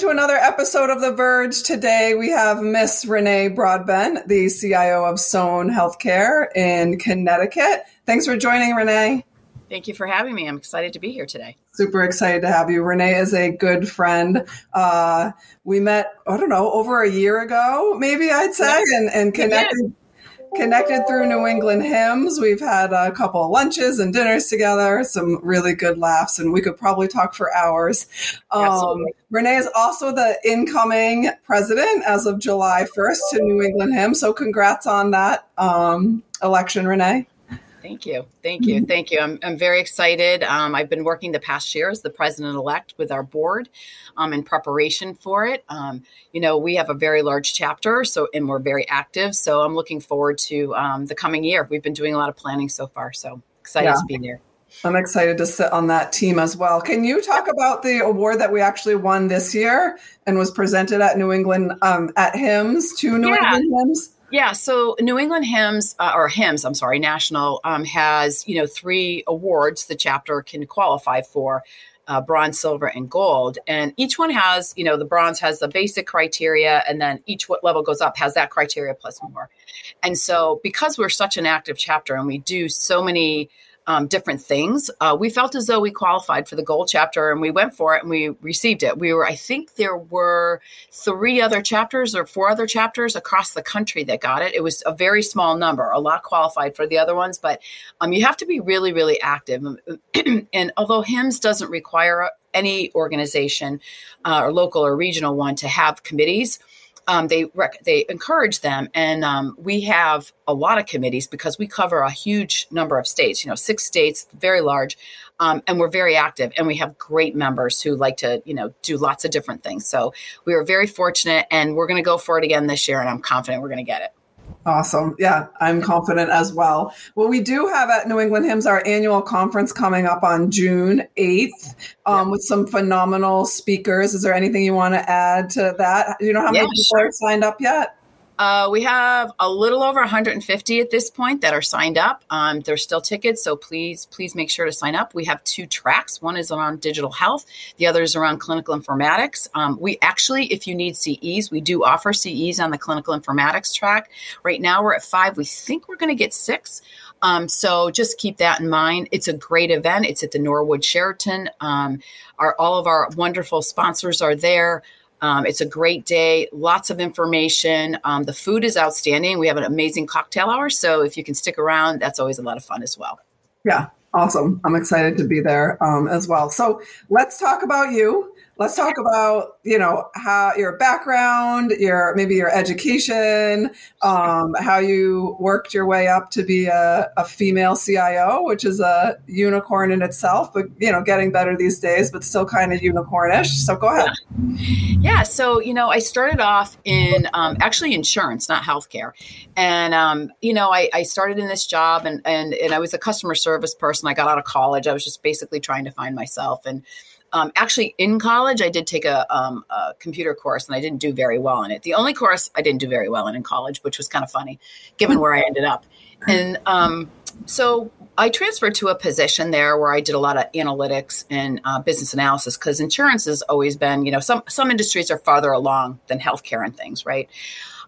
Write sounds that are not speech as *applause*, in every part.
to another episode of The Vurge. Today we have Miss Renee Broadbent, the CIO of SoNE Healthcare in Connecticut. Thanks for joining, Renee. Thank you for having me. I'm excited to be here today. Super excited to have you. Renee is a good friend. Uh, we met, I don't know, over a year ago, maybe I'd say, and, and connected connected through New England HIMSS. We've had a couple of lunches and dinners together, some really good laughs, and we could probably talk for hours. Um, Renee is also the incoming president as of July 1st to New England HIMSS. So congrats on that um, election, Renee. Thank you. Thank you. Thank you. I'm, I'm very excited. Um, I've been working the past year as the president elect with our board um, in preparation for it. Um, you know, we have a very large chapter, so and we're very active. So I'm looking forward to um, the coming year. We've been doing a lot of planning so far. So excited yeah. to be here. I'm excited to sit on that team as well. Can you talk about the award that we actually won this year and was presented at New England um, at HIMSS, two New yeah. England HIMSS? Yeah, so New England HIMSS uh, or HIMSS, I'm sorry, National um, has you know three awards the chapter can qualify for. Uh, bronze, silver, and gold. And each one has, you know, the bronze has the basic criteria, and then each what level goes up has that criteria plus more. And so, because we're such an active chapter and we do so many um, different things. Uh, we felt as though we qualified for the gold chapter and we went for it and we received it. We were, I think there were three other chapters or four other chapters across the country that got it. It was a very small number. A lot qualified for the other ones, but um, you have to be really, really active. *clears throat* and although HIMSS doesn't require any organization uh, or local or regional one to have committees, um, they rec- they encourage them, and um, we have a lot of committees because we cover a huge number of states. You know, six states, very large, um, and we're very active, and we have great members who like to you know do lots of different things. So we are very fortunate, and we're going to go for it again this year, and I'm confident we're going to get it. Awesome. Yeah, I'm confident as well. Well, we do have at New England HIMSS our annual conference coming up on June 8th um, yeah. with some phenomenal speakers. Is there anything you want to add to that? Do you know how many yeah, people sure. are signed up yet? Uh, we have a little over 150 at this point that are signed up. Um, there's still tickets, so please, please make sure to sign up. We have two tracks. One is around digital health. The other is around clinical informatics. Um, we actually, if you need CEs, we do offer CEs on the clinical informatics track. Right now, we're at five. We think we're going to get six. Um, so just keep that in mind. It's a great event. It's at the Norwood Sheraton. Um, our all of our wonderful sponsors are there. Um, it's a great day, lots of information. Um, the food is outstanding. We have an amazing cocktail hour. So if you can stick around, that's always a lot of fun as well. Yeah, awesome. I'm excited to be there um, as well. So let's talk about you. Let's talk about you know how your background your maybe your education um, how you worked your way up to be a, a, female cio which is a unicorn in itself but you know getting better these days but still kind of unicornish. So go ahead. Yeah so you know i started off in um, actually insurance not healthcare. And um, you know I, I, started in this job and, and and i was a customer service person i got out of college i was just basically trying to find myself and um, actually, in college, I did take a, um, a, computer course and I didn't do very well in it. The only course I didn't do very well in in college, which was kind of funny given where I ended up. And um, so I transferred to a position there where I did a lot of analytics and uh, business analysis because insurance has always been, you know, some, some industries are farther along than healthcare and things, right?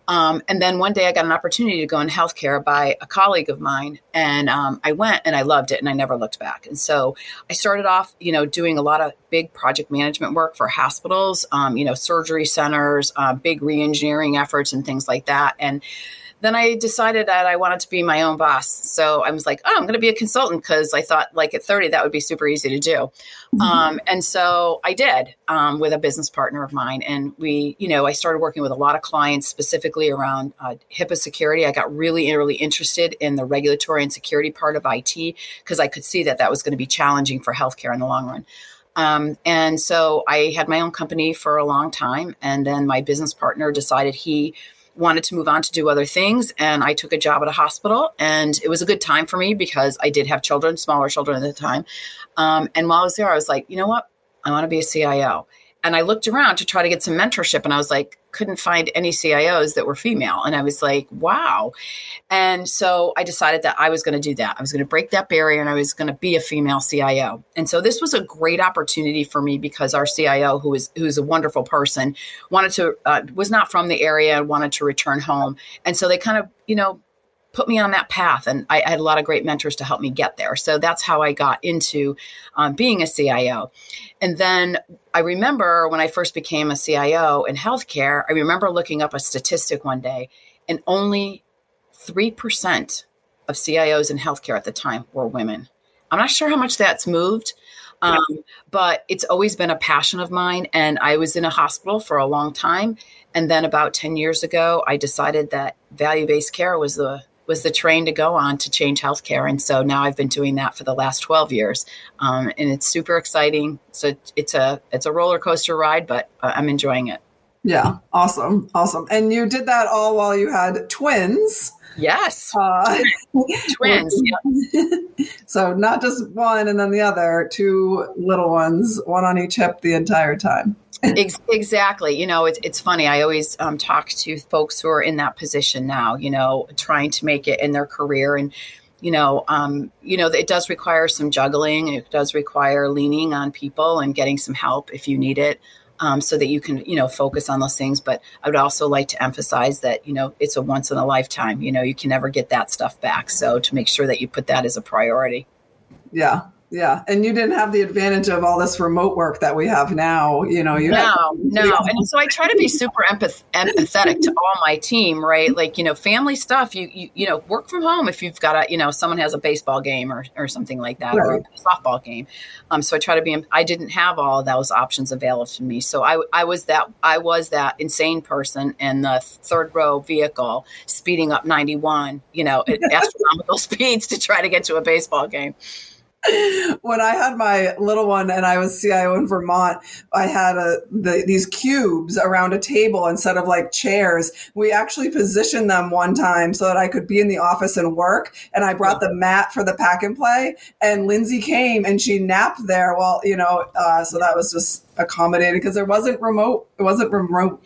Um, and then one day I got an opportunity to go in healthcare by a colleague of mine. And um, I went and I loved it and I never looked back. And so I started off, you know, doing a lot of big project management work for hospitals, um, you know, surgery centers, uh, big reengineering efforts and things like that. And then I decided that I wanted to be my own boss. So I was like, oh, I'm going to be a consultant because I thought like at 30 that would be super easy to do. Mm-hmm. Um, and so I did um, with a business partner of mine. And we, you know, I started working with a lot of clients specifically around uh, HIPAA security. I got really, really interested in the regulatory and security part of IT because I could see that that was going to be challenging for healthcare in the long run. Um, and so I had my own company for a long time. And then my business partner decided he wanted to move on to do other things and I took a job at a hospital and it was a good time for me because I did have children, smaller children at the time. Um, and while I was there, I was like, you know what? I want to be a CIO. And I looked around to try to get some mentorship and I was like, couldn't find any CIOs that were female. And I was like, wow. And so I decided that I was going to do that. I was going to break that barrier and I was going to be a female CIO. And so this was a great opportunity for me because our CIO, who is who is a wonderful person, wanted to uh, was not from the area and wanted to return home. And so they kind of, you know, put me on that path. And I, I, had a lot of great mentors to help me get there. So that's how i got into um, being a cio and then i remember when i first became a cio in healthcare i remember looking up a statistic one day and only 3% of cios in healthcare at the time were women. I'm not sure how much that's moved um, but it's always been a passion of mine. And i was in a hospital for a long time. And then about 10 years ago i decided that value-based care was the was the train to go on to change healthcare. And so now I've been doing that for the last 12 years. Um, and it's super exciting. So it's a, it's a roller coaster ride, but I'm enjoying it. Yeah. Awesome. Awesome. And you did that all while you had twins. Yes. Uh, *laughs* twins. *laughs* so not just one and then the other, two little ones, one on each hip the entire time. Exactly. You know, it's, it's funny. I always um, talk to folks who are in that position now, you know, trying to make it in their career. And, you know, um, you know, it does require some juggling. It does require leaning on people and getting some help if you need it. Um, so that you can, you know, focus on those things. But I would also like to emphasize that, you know, it's a once in a lifetime. You know, you can never get that stuff back. So to make sure that you put that as a priority. Yeah, yeah, and you didn't have the advantage of all this remote work that we have now. You know, you no, no, and so I try to be super empath- empathetic to all my team, right? Like you know, family stuff. You you you know, work from home if you've got a you know someone has a baseball game or or something like that right. or a softball game. Um, so I try to be. I didn't have all of those options available to me, so I I was that I was that insane person in the third row vehicle speeding up ninety one, you know, at *laughs* astronomical speeds to try to get to a baseball game *laughs* when I had my little one and I was CIO in Vermont, I had a, the, these cubes around a table instead of like chairs. We actually positioned them one time so that I could be in the office and work. And I brought the mat for the pack and play. And Lindsay came and she napped there Well, you know, uh, so that was just accommodated because there wasn't remote, it wasn't remote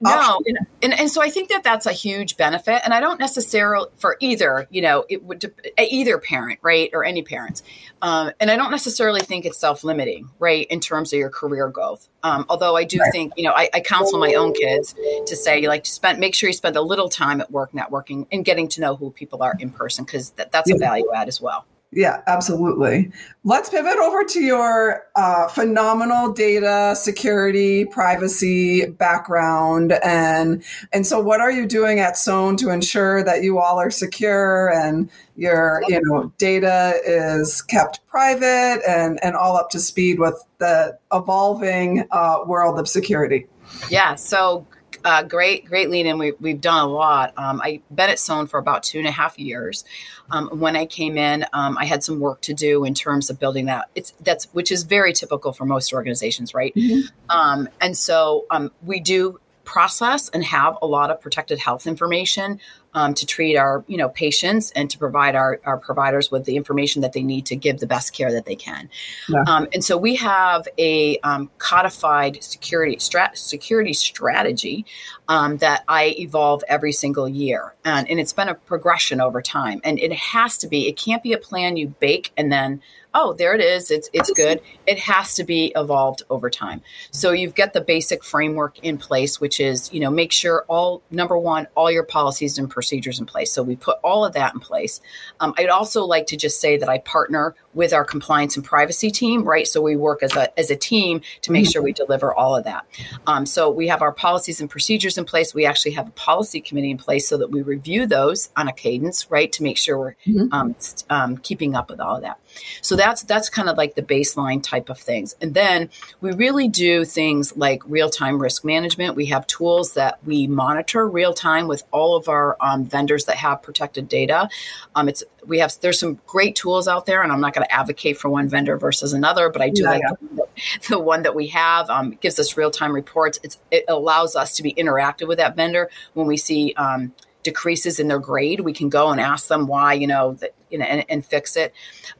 no, and, and, and so I think that that's a huge benefit, and I don't necessarily for either, you know, it would either parent, right, or any parents, um, and I don't necessarily think it's self limiting, right, in terms of your career growth. Um, although I do right. think, you know, I, I, counsel my own kids to say, like to spend, make sure you spend a little time at work networking and getting to know who people are in person because that, that's yeah. a value add as well. Yeah, absolutely. Let's pivot over to your uh, phenomenal data security, privacy background, and and so what are you doing at SoNE to ensure that you all are secure and your you know data is kept private and and all up to speed with the evolving uh, world of security? Yeah. So uh, great, great lead in. We, we've done a lot. Um, I've been at SoNE for about two and a half years. Um, when I came in, um, I had some work to do in terms of building that. It's that's which is very typical for most organizations, right? Mm-hmm. Um, and so um, we do process and have a lot of protected health information um, to treat our you know patients and to provide our, our providers with the information that they need to give the best care that they can. Yeah. um, and so we have a um, codified security strat- security strategy um, that I evolve every single year. And, and it's been a progression over time. And it has to be it can't be a plan you bake and then oh, there it is. It's it's good. It has to be evolved over time. So you've got the basic framework in place, which is you know make sure all number one all your policies and procedures in place. So we put all of that in place. Um, I'd also like to just say that I partner with our compliance and privacy team, right? So we work as a as a team to make mm-hmm. sure we deliver all of that. Um, so we have our policies and procedures in place. We actually have a policy committee in place so that we review those on a cadence, right, to make sure we're mm-hmm. um, um, keeping up with all of that. So that's that's kind of like the baseline type of things. And then we really do things like real-time risk management. We have tools that we monitor real time with all of our um, vendors that have protected data. Um, it's we have there's some great tools out there, and I'm not going to advocate for one vendor versus another, but I do yeah, like yeah. The, *laughs* the, one that we have. Um, gives us real time reports. It's, it allows us to be interactive with that vendor when we see um, decreases in their grade, we can go and ask them why, you know, that, you know, and, and fix it.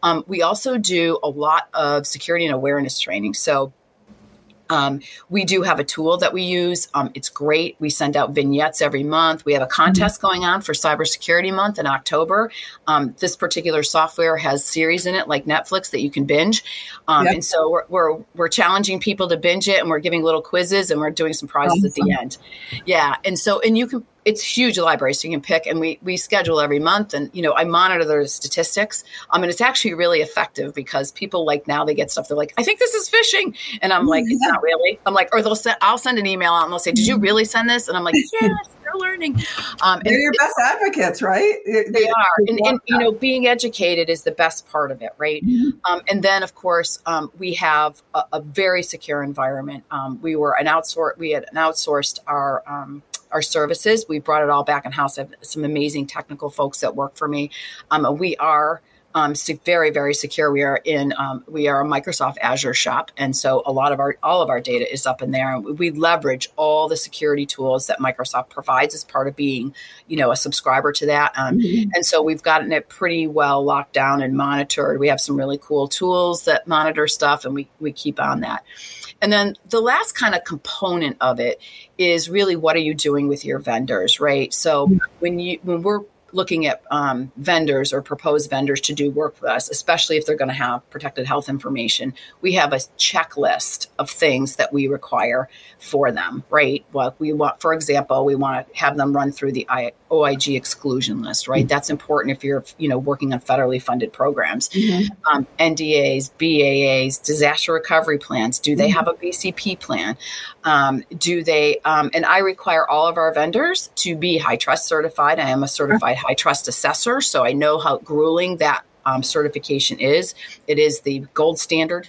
Um, we also do a lot of security and awareness training. So Um, we do have a tool that we use. Um, it's great. We send out vignettes every month. We have a contest going on for Cybersecurity Month in October. Um, this particular software has series in it, like Netflix, that you can binge. Um, yep. And so we're, we're, we're challenging people to binge it, and we're giving little quizzes, and we're doing some prizes awesome. at the end. Yeah, and so and you can it's huge library so you can pick and we we schedule every month and you know i monitor the statistics. Um and it's actually really effective because people like now they get stuff they're like i think this is phishing. And i'm like it's not really. I'm like or they'll send i'll send an email out and they'll say did you really send this? And i'm like yes *laughs* they're learning. Um they're your best advocates right? They, they are. And, and you know being educated is the best part of it right? Mm-hmm. um, and then of course um, we have a, a, very secure environment. Um, we were an outsourced we had an outsourced our um, our services. We brought it all back in house. I have some amazing technical folks that work for me. Um, we are um, very very secure. We are in um, we are a Microsoft Azure shop, and so a lot of our all of our data is up in there. And we leverage all the security tools that Microsoft provides as part of being, you know, a subscriber to that. Um, mm-hmm. And so we've gotten it pretty well locked down and monitored. We have some really cool tools that monitor stuff, and we we keep on that. And then the last kind of component of it is really what are you doing with your vendors, right? So when you when we're looking at um, vendors or proposed vendors to do work with us, especially if they're going to have protected health information, we have a checklist of things that we require for them, right? What we want, for example, we want to have them run through the OIG exclusion list, right? Mm-hmm. That's important if you're, you know, working on federally funded programs. Mm-hmm. Um, NDAs, BAAs, disaster recovery plans. Do they mm-hmm. have a BCP plan? Um, do they? Um, and I require all of our vendors to be HITRUST certified. I am a certified HITRUST assessor, so I know how grueling that um, certification is. It is the gold standard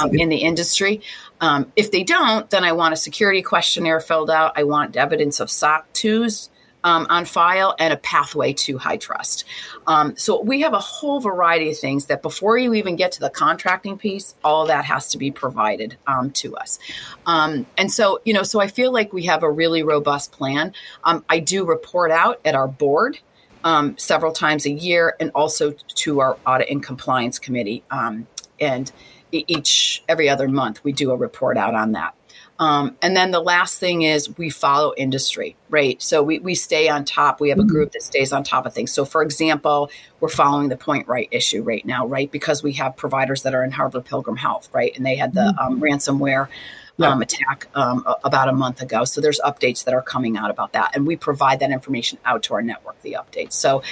um, in the industry. Um, if they don't, then I want a security questionnaire filled out. I want evidence of SOC 2s um, on file and a pathway to HITRUST. Um, so we have a whole variety of things that before you even get to the contracting piece, all that has to be provided um, to us. Um, and so, you know, so I feel like we have a really robust plan. Um, I do report out at our board. Um, several times a year, and also to our audit and compliance committee. and each every other month, we do a report out on that. Um, and then the last thing is we follow industry, right? So we, we stay on top. We have a mm-hmm. group that stays on top of things. So, for example, we're following the point right issue right now, right? Because we have providers that are in Harvard Pilgrim Health, right? And they had the mm-hmm. um, ransomware yeah. um, attack um, about a month ago. So there's updates that are coming out about that. And we provide that information out to our network, the updates. So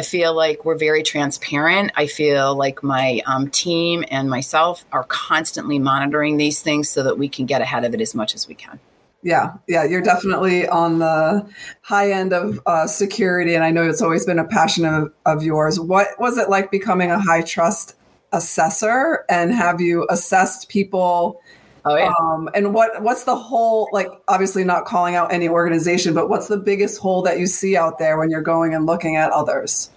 I feel like we're very transparent. I feel like my um, team and myself are constantly monitoring these things so that we can get ahead of it as much as we can. Yeah, yeah, you're definitely on the high end of uh, security, and I know it's always been a passion of, of yours. What was it like becoming a HITRUST assessor, and have you assessed people? Oh yeah. Um, and what what's the hole like? Obviously, not calling out any organization, but what's the biggest hole that you see out there when you're going and looking at others?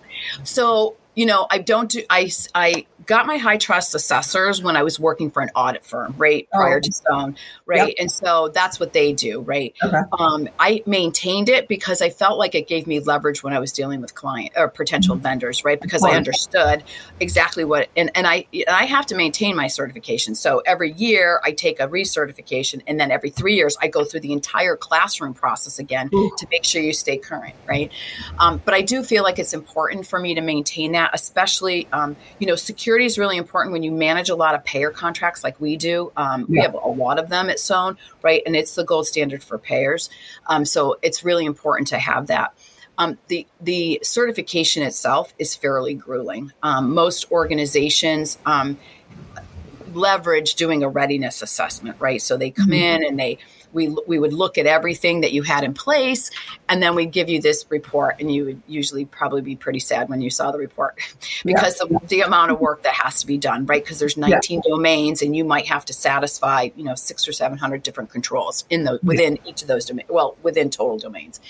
So you know, I don't do I I got my HITRUST assessors when I was working for an audit firm, right prior oh. to SoNE, right, yep. and so that's what they do, right. Okay. Um, I maintained it because I felt like it gave me leverage when I was dealing with client or potential mm-hmm. vendors, right, because I understood exactly what and and I and I have to maintain my certification. So every year I take a recertification, and then every three years I go through the entire classroom process again Ooh. to make sure you stay current, right. Um, but I do feel like it's important for me to maintain that, especially um, you know security is really important when you manage a lot of payer contracts like we do. Um, yeah. We have a lot of them at SoNE, right? And it's the gold standard for payers. Um, so it's really important to have that. Um, the the certification itself is fairly grueling. Um, most organizations um, leverage doing a readiness assessment, right? So they come mm-hmm. in and they we we would look at everything that you had in place and then we'd give you this report and you would usually probably be pretty sad when you saw the report *laughs* because yeah. the, the, amount of work that has to be done right because there's 19 yeah. domains and you might have to satisfy you know six or seven hundred different controls in the within yeah. each of those domains well within total domains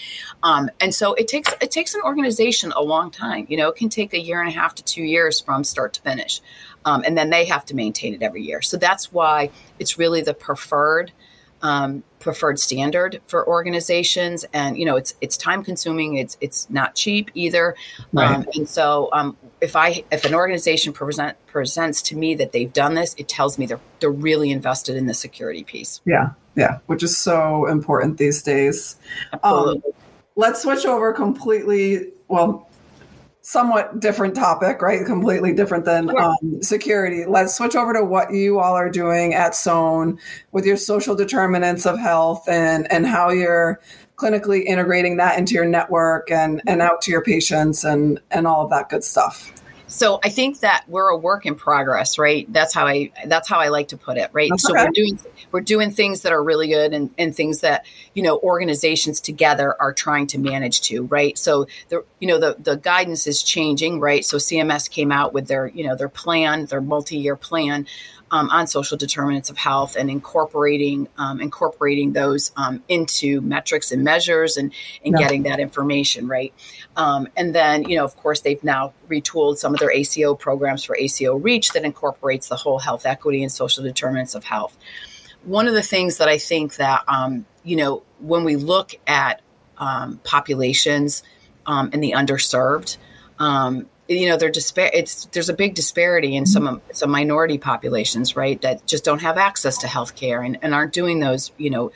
um, and so it takes it takes an organization a long time you know it can take a year and a half to two years from start to finish um, and then they have to maintain it every year so that's why it's really the preferred um, preferred standard for organizations and you know it's it's time consuming it's it's not cheap either right. um, and so um, if I if an organization present, presents to me that they've done this, it tells me they're they're really invested in the security piece. Yeah, yeah, which is so important these days. Um, let's switch over completely. Well, somewhat different topic, right? Completely different than sure. um, security. Let's switch over to what you all are doing at SoNE with your social determinants of health and and how you're clinically integrating that into your network and and out to your patients and and all of that good stuff so i think that we're a work in progress right? That's how i that's how i like to put it right? That's so we're doing we're doing things that are really good and, and things that you know organizations together are trying to manage to right? So the you know the the guidance is changing right? So cms came out with their you know their plan their multi-year plan um, on social determinants of health and incorporating um, incorporating those um, into metrics and measures and, and yeah. getting that information right. Um, and then you know of course they've now retooled some of their ACO programs for ACO Reach that incorporates the whole health equity and social determinants of health. One of the things that I think that um, you know when we look at um, populations and the underserved. Um, you know, they're despair. It's there's a big disparity in some some minority populations, right, that just don't have access to health care and, and aren't doing those, you know,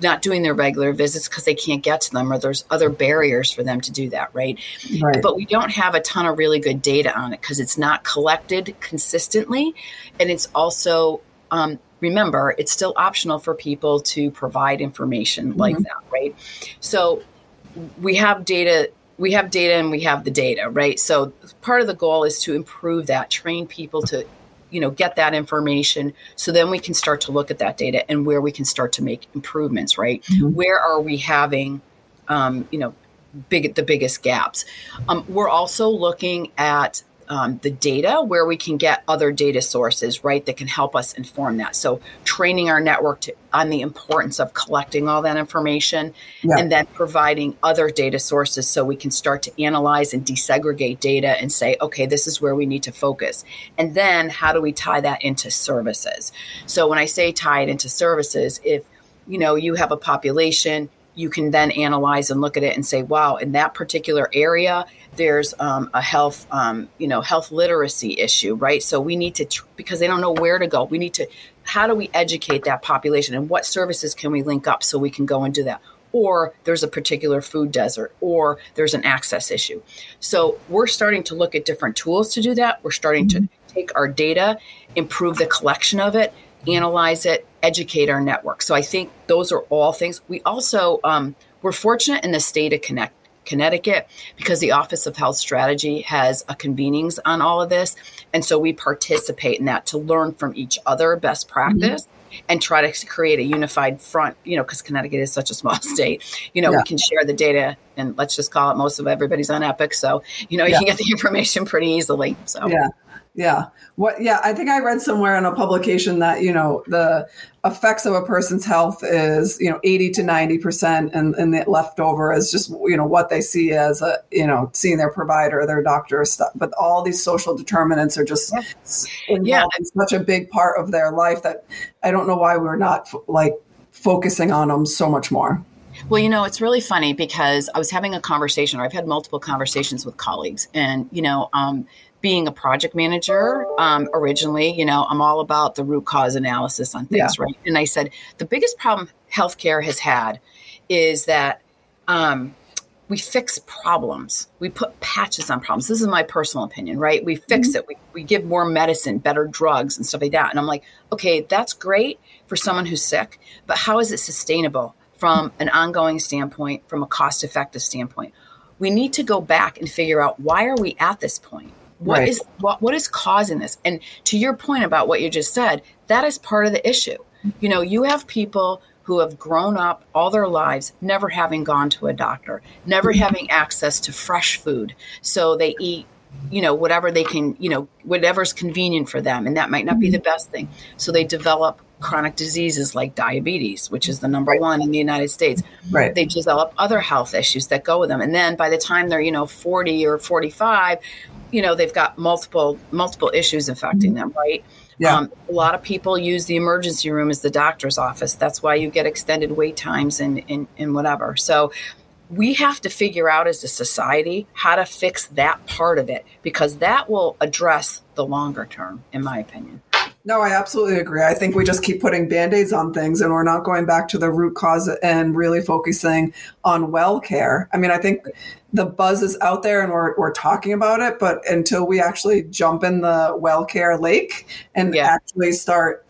not doing their regular visits because they can't get to them or there's other barriers for them to do that, right? right. But we don't have a ton of really good data on it because it's not collected consistently, and it's also um, remember it's still optional for people to provide information mm-hmm. like that, right? So we have data we have data and we have the data, right? So part of the goal is to improve that, train people to, you know, get that information so then we can start to look at that data and where we can start to make improvements, right? Mm-hmm. Where are we having, um, you know, big the biggest gaps? Um, we're also looking at um, the data where we can get other data sources, right, that can help us inform that. So, training our network to, on the importance of collecting all that information yeah. and then providing other data sources so we can start to analyze and desegregate data and say, okay, this is where we need to focus. And then, how do we tie that into services? So, when I say tie it into services, if you know you have a population you can then analyze and look at it and say, wow, in that particular area, there's um, a health, um, you know, health literacy issue, right? So we need to, tr- because they don't know where to go, we need to, how do we educate that population and what services can we link up so we can go and do that? Or there's a particular food desert, or there's an access issue. So we're starting to look at different tools to do that. We're starting to mm-hmm. take our data, improve the collection of it, analyze it, educate our network. So I think those are all things. We also um, we're fortunate in the state of Connect, Connecticut because the Office of Health Strategy has a convenings on all of this, and so we participate in that to learn from each other best practice. Mm-hmm. And try to create a unified front, you know, because Connecticut is such a small *laughs* state. You know, yeah. we can share the data, and let's just call it most of everybody's on Epic, so you know you can get the *laughs* information pretty easily. So yeah, yeah. What yeah, I think I read somewhere in a publication that, you know, the effects of a person's health is, you know, 80 to 90% and, and the leftover is just, you know, what they see as a, you know, seeing their provider, their doctor stuff. But all these social determinants are just yeah. yeah. such a big part of their life that I don't know why we're not like focusing on them so much more. Well, you know, it's really funny because I was having a conversation, or I've had multiple conversations with colleagues, and you know, um, being a project manager um, originally, you know, I'm all about the root cause analysis on things, yeah. right? And I said the biggest problem healthcare has had is that um, we fix problems. We put patches on problems. This is my personal opinion, right? We fix mm-hmm. it. We, we give more medicine, better drugs, and stuff like that. And I'm like, okay, that's great for someone who's sick, but how is it sustainable from an ongoing standpoint, from a cost effective standpoint? We need to go back and figure out why are we at this point? What right. is what what is causing this? And to your point about what you just said, that is part of the issue. You know, you have people who have grown up all their lives never having gone to a doctor, never mm-hmm. having access to fresh food. So they eat you know whatever they can you know whatever's convenient for them and that might not be the mm-hmm. best thing so they develop chronic diseases like diabetes which is the number right. one in the united states right they develop other health issues that go with them and then by the time they're you know 40 or 45 you know they've got multiple multiple issues affecting them right yeah. Um, a lot of people use the emergency room as the doctor's office that's why you get extended wait times and, and, and whatever so we have to figure out as a society how to fix that part of it because that will address the longer term, in my opinion. No, I absolutely agree. I think we just keep putting band aids on things and we're not going back to the root cause and really focusing on well care. I mean, I think the buzz is out there and we're, we're talking about it, but until we actually jump in the well care lake and yeah. actually start,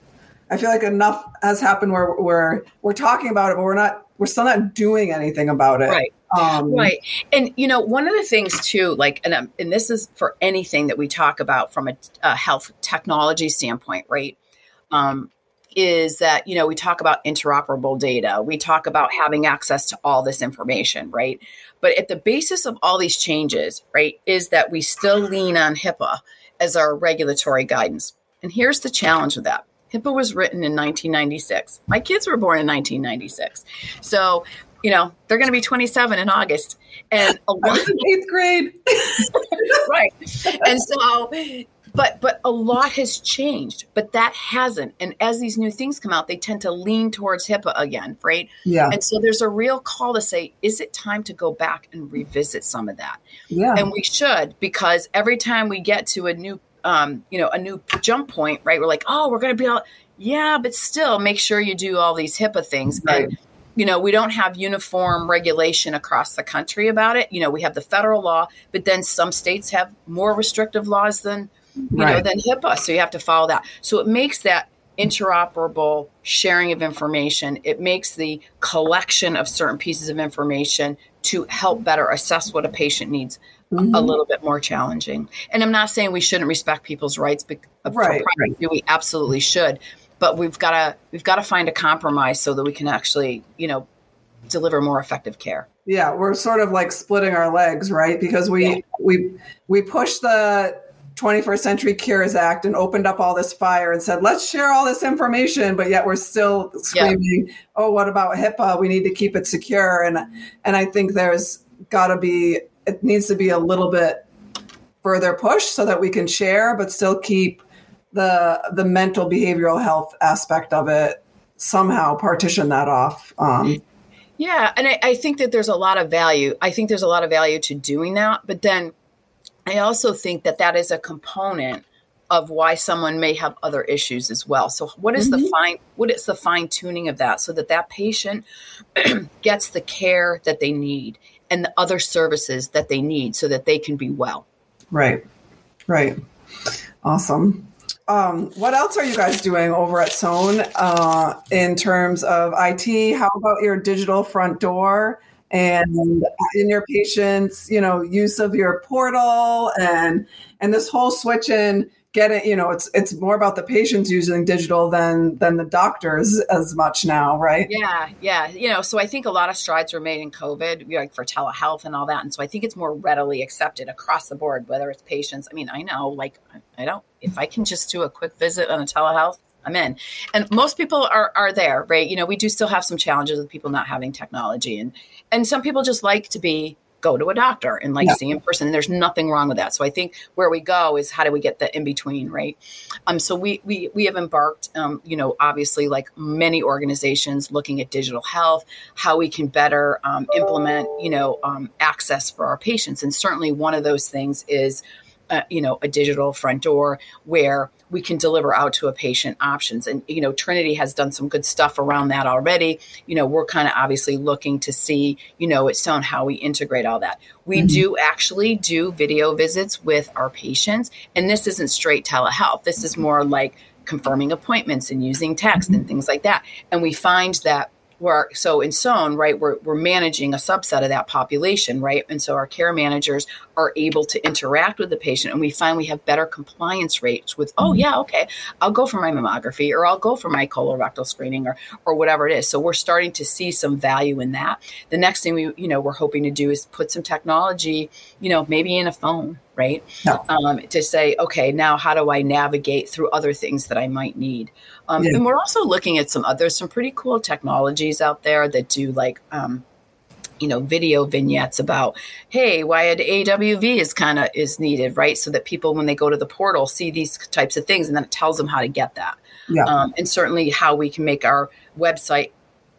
I feel like enough has happened where we're, we're talking about it, but we're not we're still not doing anything about it. Right. Um, right. And, you know, one of the things too, like, and, um, and this is for anything that we talk about from a, a health technology standpoint, right? Um, is that, you know, we talk about interoperable data, we talk about having access to all this information, right? But at the basis of all these changes, right, is that we still lean on HIPAA as our regulatory guidance. And here's the challenge with that HIPAA was written in 1996. My kids were born in 1996. So, you know, they're going to be 27 in August. And a lot eighth grade. *laughs* right. And so, but but a lot has changed, but that hasn't. And as these new things come out, they tend to lean towards HIPAA again, right? Yeah. And so there's a real call to say, is it time to go back and revisit some of that? Yeah. And we should, because every time we get to a new um, you know, a new jump point, right? We're like, oh, we're going to be all, yeah, but still make sure you do all these HIPAA things. Right. And, you know, we don't have uniform regulation across the country about it. You know, we have the federal law, but then some states have more restrictive laws than, you right. know, than HIPAA. So you have to follow that. So it makes that interoperable sharing of information. It makes the collection of certain pieces of information to help better assess what a patient needs mm-hmm. a little bit more challenging. And I'm not saying we shouldn't respect people's rights uh, right, right. We absolutely should, but we've got to we've got to find a compromise so that we can actually, you know, deliver more effective care. Yeah, we're sort of like splitting our legs, right? Because we yeah. we we push the 21st Century Cures Act and opened up all this fire and said, let's share all this information, but yet we're still screaming, yeah. oh, what about HIPAA? We need to keep it secure. And and I think there's got to be it needs to be a little bit further push so that we can share, but still keep the the mental behavioral health aspect of it somehow partition that off. Um, yeah, and I, I think that there's a lot of value. I think there's a lot of value to doing that, but then I also think that that is a component of why someone may have other issues as well. So what is mm-hmm. the fine what is the fine tuning of that so that that patient *clears throat* gets the care that they need and the other services that they need so that they can be well. Right. Right. Awesome. Um, what else are you guys doing over at SoNE uh, in terms of IT? How about your digital front door and in your patients, you know, use of your portal and and this whole switch in getting you know it's it's more about the patients using digital than than the doctors as much now right? Yeah yeah. You know so i think a lot of strides were made in covid like for telehealth and all that. And so i think it's more readily accepted across the board whether it's patients. I mean i know like i don't if i can just do a quick visit on a telehealth I'm in. And most people are are there, right? You know, we do still have some challenges with people not having technology. And and some people just like to be go to a doctor and like yeah. see in person. And There's nothing wrong with that. So I think where we go is how do we get the in between, right? Um, so we we we have embarked, um, you know, obviously like many organizations looking at digital health, how we can better um, implement, you know, um, access for our patients, and certainly one of those things is, uh, you know, a digital front door where we can deliver out to a patient options. And, you know, Trinity has done some good stuff around that already. You know, we're kind of obviously looking to see, you know, it's on how we integrate all that. We mm-hmm. do actually do video visits with our patients. And this isn't straight telehealth. This is more like confirming appointments and using text and things like that. And we find that we're so in SoNE, right, we're, we're managing a subset of that population, right? And so our care managers are able to interact with the patient and we find we have better compliance rates with, oh mm-hmm. yeah, okay, I'll go for my mammography or I'll go for my colorectal screening or or whatever it is. So we're starting to see some value in that. The next thing we, you know, we're hoping to do is put some technology, you know, maybe in a phone, right? No. Um, to say, okay, now how do I navigate through other things that I might need? Um, yeah. And we're also looking at some other, some pretty cool technologies out there that do like, um, you know, video vignettes about, hey, why an AWV is kind of is needed, right? So that people, when they go to the portal, see these types of things, and then it tells them how to get that. Yeah. Um, and certainly how we can make our website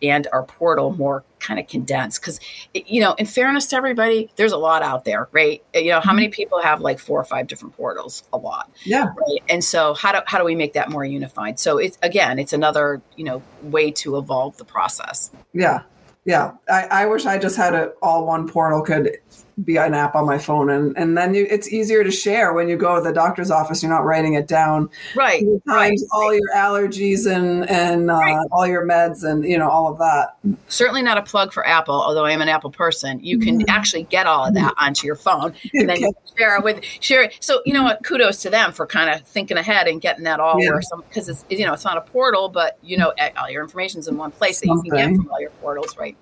and our portal more kind of condensed because you know in fairness to everybody there's a lot out there right? You know how many mm-hmm. people have like four or five different portals? A lot. Yeah. Right? and so how do, how do we make that more unified? So it's again it's another you know way to evolve the process. Yeah. Yeah. I, I wish i just had it all one portal could be an app on my phone and and then you, it's easier to share when you go to the doctor's office you're not writing it down right times right. all your allergies and and uh, right. all your meds and you know all of that certainly not a plug for apple although i am an apple person you can mm-hmm. actually get all of that onto your phone *laughs* and then okay. share it with share it so you know what kudos to them for kind of thinking ahead and getting that all yeah. because it's you know it's not a portal but you know all your information's in one place that you can get from all your portals right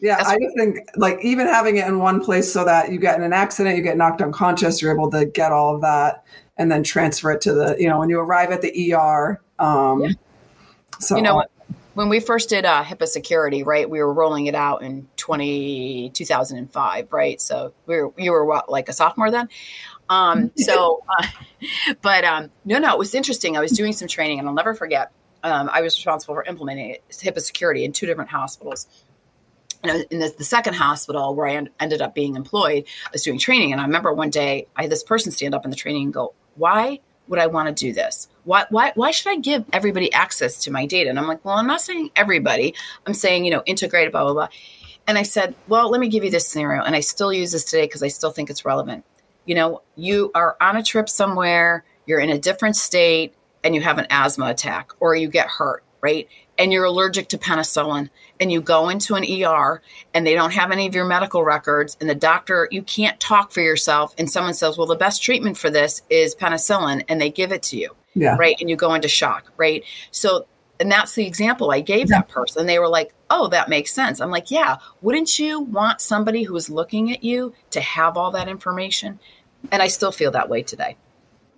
yeah, That's I just think like even having it in one place so that you get in an accident, you get knocked unconscious, you're able to get all of that and then transfer it to the, you know, when you arrive at the ER. Um, yeah. So, you know, when we first did uh, HIPAA security, right, we were rolling it out in 20, 2005, right? So we were, you were what, like a sophomore then? Um, *laughs* so, uh, but um, no, no, it was interesting. I was doing some training and I'll never forget. Um, I was responsible for implementing HIPAA security in two different hospitals in the, the, second hospital where I ended up being employed, I was doing training. And I remember one day I had this person stand up in the training and go, Why would I want to do this? Why, why, why should I give everybody access to my data? And I'm like, Well, I'm not saying everybody. I'm saying, you know, integrate, blah, blah, blah. And I said, Well, let me give you this scenario. And I still use this today because I still think it's relevant. You know, you are on a trip somewhere, you're in a different state, and you have an asthma attack or you get hurt, right? And you're allergic to penicillin and you go into an ER and they don't have any of your medical records and the doctor you can't talk for yourself and someone says well the best treatment for this is penicillin and they give it to you yeah. right? And you go into shock right? So and that's the example I gave that person. They were like oh that makes sense. I'm like yeah wouldn't you want somebody who is looking at you to have all that information? And I still feel that way today.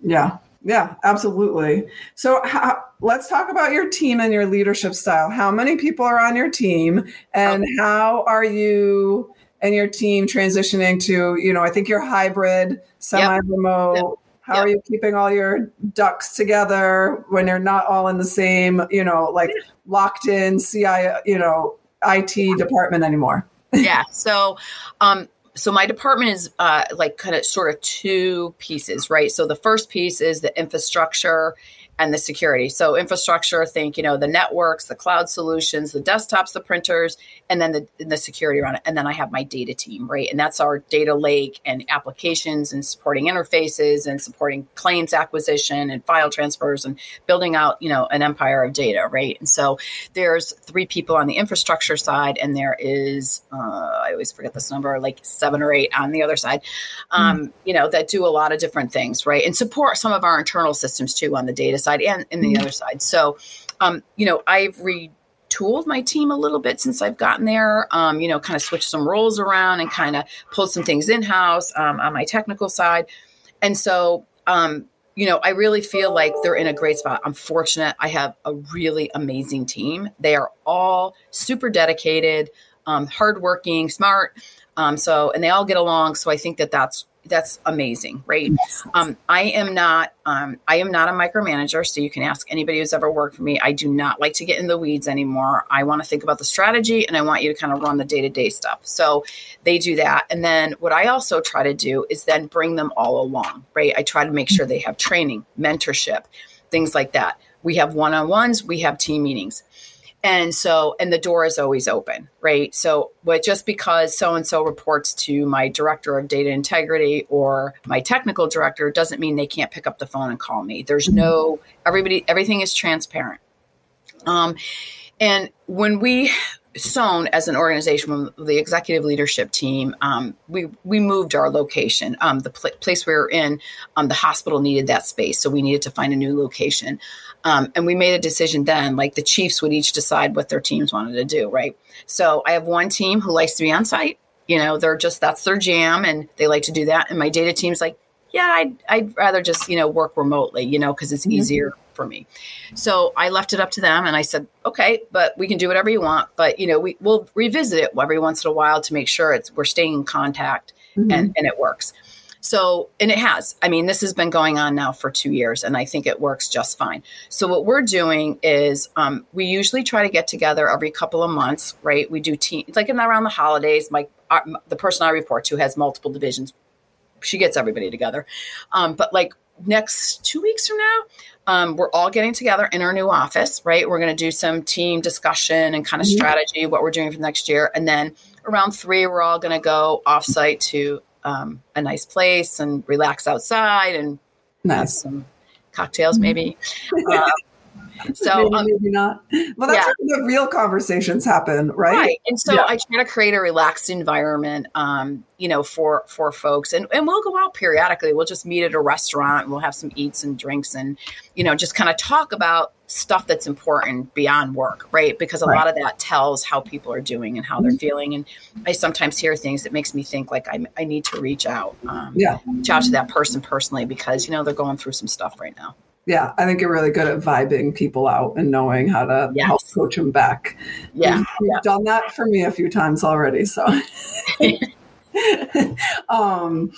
Yeah yeah, absolutely. So how, let's talk about your team and your leadership style. How many people are on your team and okay. how are you and your team transitioning to, you know, I think you're hybrid, semi-remote. Yep. Yep. How yep. are you keeping all your ducks together when you're not all in the same, you know, like locked in CI, you know, IT department anymore? yeah. So um, so my department is uh, like kind of sort of two pieces, right? So the first piece is the infrastructure and the security. So infrastructure, think you know the networks, the cloud solutions, the desktops, the printers, and then the the security around it. And then I have my data team, right? And that's our data lake and applications and supporting interfaces and supporting claims acquisition and file transfers and building out you know an empire of data, right? And so there's three people on the infrastructure side, and there is uh, I always forget this number, like seven or eight on the other side, um, mm you know, that do a lot of different things, right? And support some of our internal systems too on the data side and, and the mm-hmm. other side. So, um, you know, I've retooled my team a little bit since I've gotten there. Um, you know, kind of switched some roles around and kind of pulled some things in house um, on my technical side. And so, um, you know, I really feel like they're in a great spot. I'm fortunate. I have a really amazing team. They are all super dedicated, um, hardworking, smart. Um, so, and they all get along. So I think that that's that's amazing, right? Um, I am not um, I am not a micromanager, so you can ask anybody who's ever worked for me. I do not like to get in the weeds anymore. I want to think about the strategy and I want you to kind of run the day to day stuff. So they do that, and then what I also try to do is then bring them all along, right? I try to make sure they have training, mentorship, things like that. We have one on ones, we have team meetings and so and the door is always open right? So but just because so and so reports to my director of data integrity or my technical director doesn't mean they can't pick up the phone and call me. There's no everybody everything is transparent. Um and when we SoNE as an organization, the executive leadership team, um, we we moved our location. Um, the pl- place we were in, um, the hospital needed that space, so we needed to find a new location. Um, and we made a decision then, like the chiefs would each decide what their teams wanted to do, right? So I have one team who likes to be on site. You know, they're just that's their jam, and they like to do that. And my data team's like, yeah, I'd, I'd rather just you know work remotely, you know, because it's mm-hmm. easier for me. So I left it up to them, and I said, okay, but we can do whatever you want, but you know, we will revisit it every once in a while to make sure it's we're staying in contact mm-hmm. and and it works. So, and it has. I mean, this has been going on now for two years, and I think it works just fine. So, what we're doing is um, we usually try to get together every couple of months, right? We do team, like in around the holidays. My our, the person I report to has multiple divisions. She gets everybody together, um, but like next two weeks from now, um, we're all getting together in our new office, right? We're going to do some team discussion and kind of mm-hmm. strategy, what we're doing for next year. And then around three, we're all going to go offsite to um, a nice place and relax outside and nice. some cocktails, maybe. uh, so maybe, um, maybe, not. Well, that's yeah. where the real conversations happen, right? Right. And so yeah. I try to create a relaxed environment, um, you know, for for folks, and and we'll go out periodically. We'll just meet at a restaurant. We'll have some eats and drinks, and you know, just kind of talk about stuff that's important beyond work, right? Because a right. lot of that tells how people are doing and how they're mm-hmm. feeling. And I sometimes hear things that makes me think like I, I need to reach out, um, yeah, reach out to that person personally because you know they're going through some stuff right now yeah, I think you're really good at vibing people out and knowing how to yes. help coach them back. Yeah, you've, yeah. done that for me a few times already. So, *laughs* um,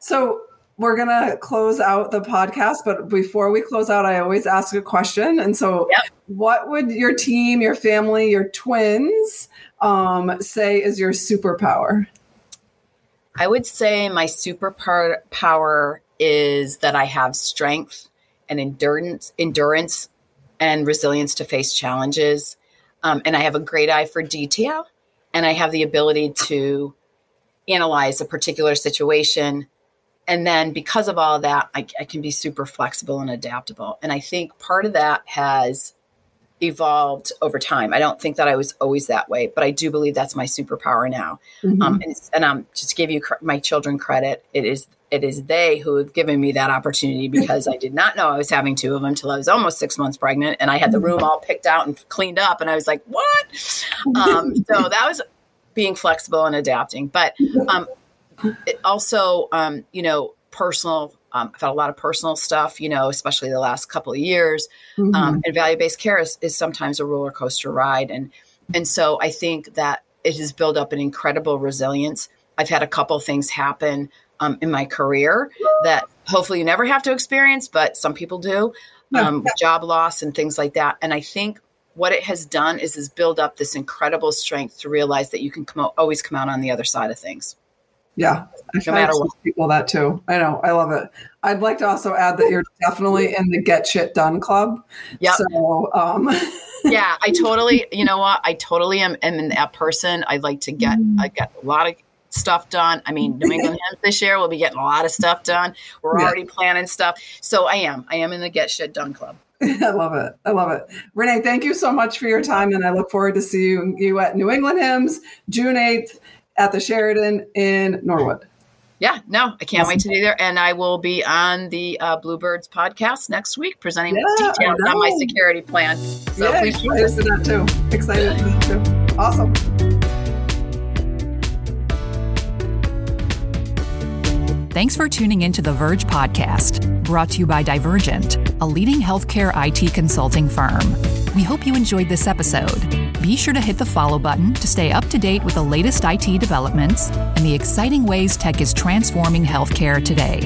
so we're gonna close out the podcast, but before we close out, I always ask a question. And so, yep. what would your team, your family, your twins um, say is your superpower? I would say my superpower is that I have strength and endurance, endurance and resilience to face challenges. Um, and I have a great eye for detail, and I have the ability to analyze a particular situation. And then because of all of that, I, I can be super flexible and adaptable. And I think part of that has evolved over time. I don't think that I was always that way, but I do believe that's my superpower now. Mm-hmm. Um, and, and um, just to give you cr- my children credit, it is it is they who have given me that opportunity *laughs* because I did not know I was having two of them until I was almost six months pregnant, and I had the room all picked out and cleaned up, and I was like, "What?" Um, *laughs* so that was being flexible and adapting, but um, also, um, you know, personal. Um, I've had a lot of personal stuff, you know, especially the last couple of years. Mm-hmm. Um, and value based care is, is sometimes a roller coaster ride, and and so I think that it has built up an incredible resilience. I've had a couple things happen um, in my career that hopefully you never have to experience, but some people do. Um, job loss and things like that. And I think what it has done is is build up this incredible strength to realize that you can come out, always come out on the other side of things. Yeah, I no matter what. People that too. I know. I love it. I'd like to also add that you're definitely in the get shit done club. Yeah. So, um. *laughs* yeah, I totally. You know what? I totally am, am in that person. I like to get. I get a lot of stuff done. I mean, New England *laughs* HIMSS this year we'll be getting a lot of stuff done. We're yeah. already planning stuff. So I am. I am in the Get Shit Done Club. *laughs* I love it. I love it. Renee, thank you so much for your time. And I look forward to see you, you at New England HIMSS June 8th at the Sheraton in Norwood. Yeah, no, I can't awesome. wait to be there. And I will be on the uh, Bluebirds podcast next week presenting yeah, details on my security plan. So yeah, please excited for that too. Excited for that too. Awesome. Thanks for tuning into the Vurge podcast, brought to you by Divurgent, a leading healthcare IT consulting firm. We hope you enjoyed this episode. Be sure to hit the follow button to stay up to date with the latest IT developments and the exciting ways tech is transforming healthcare today.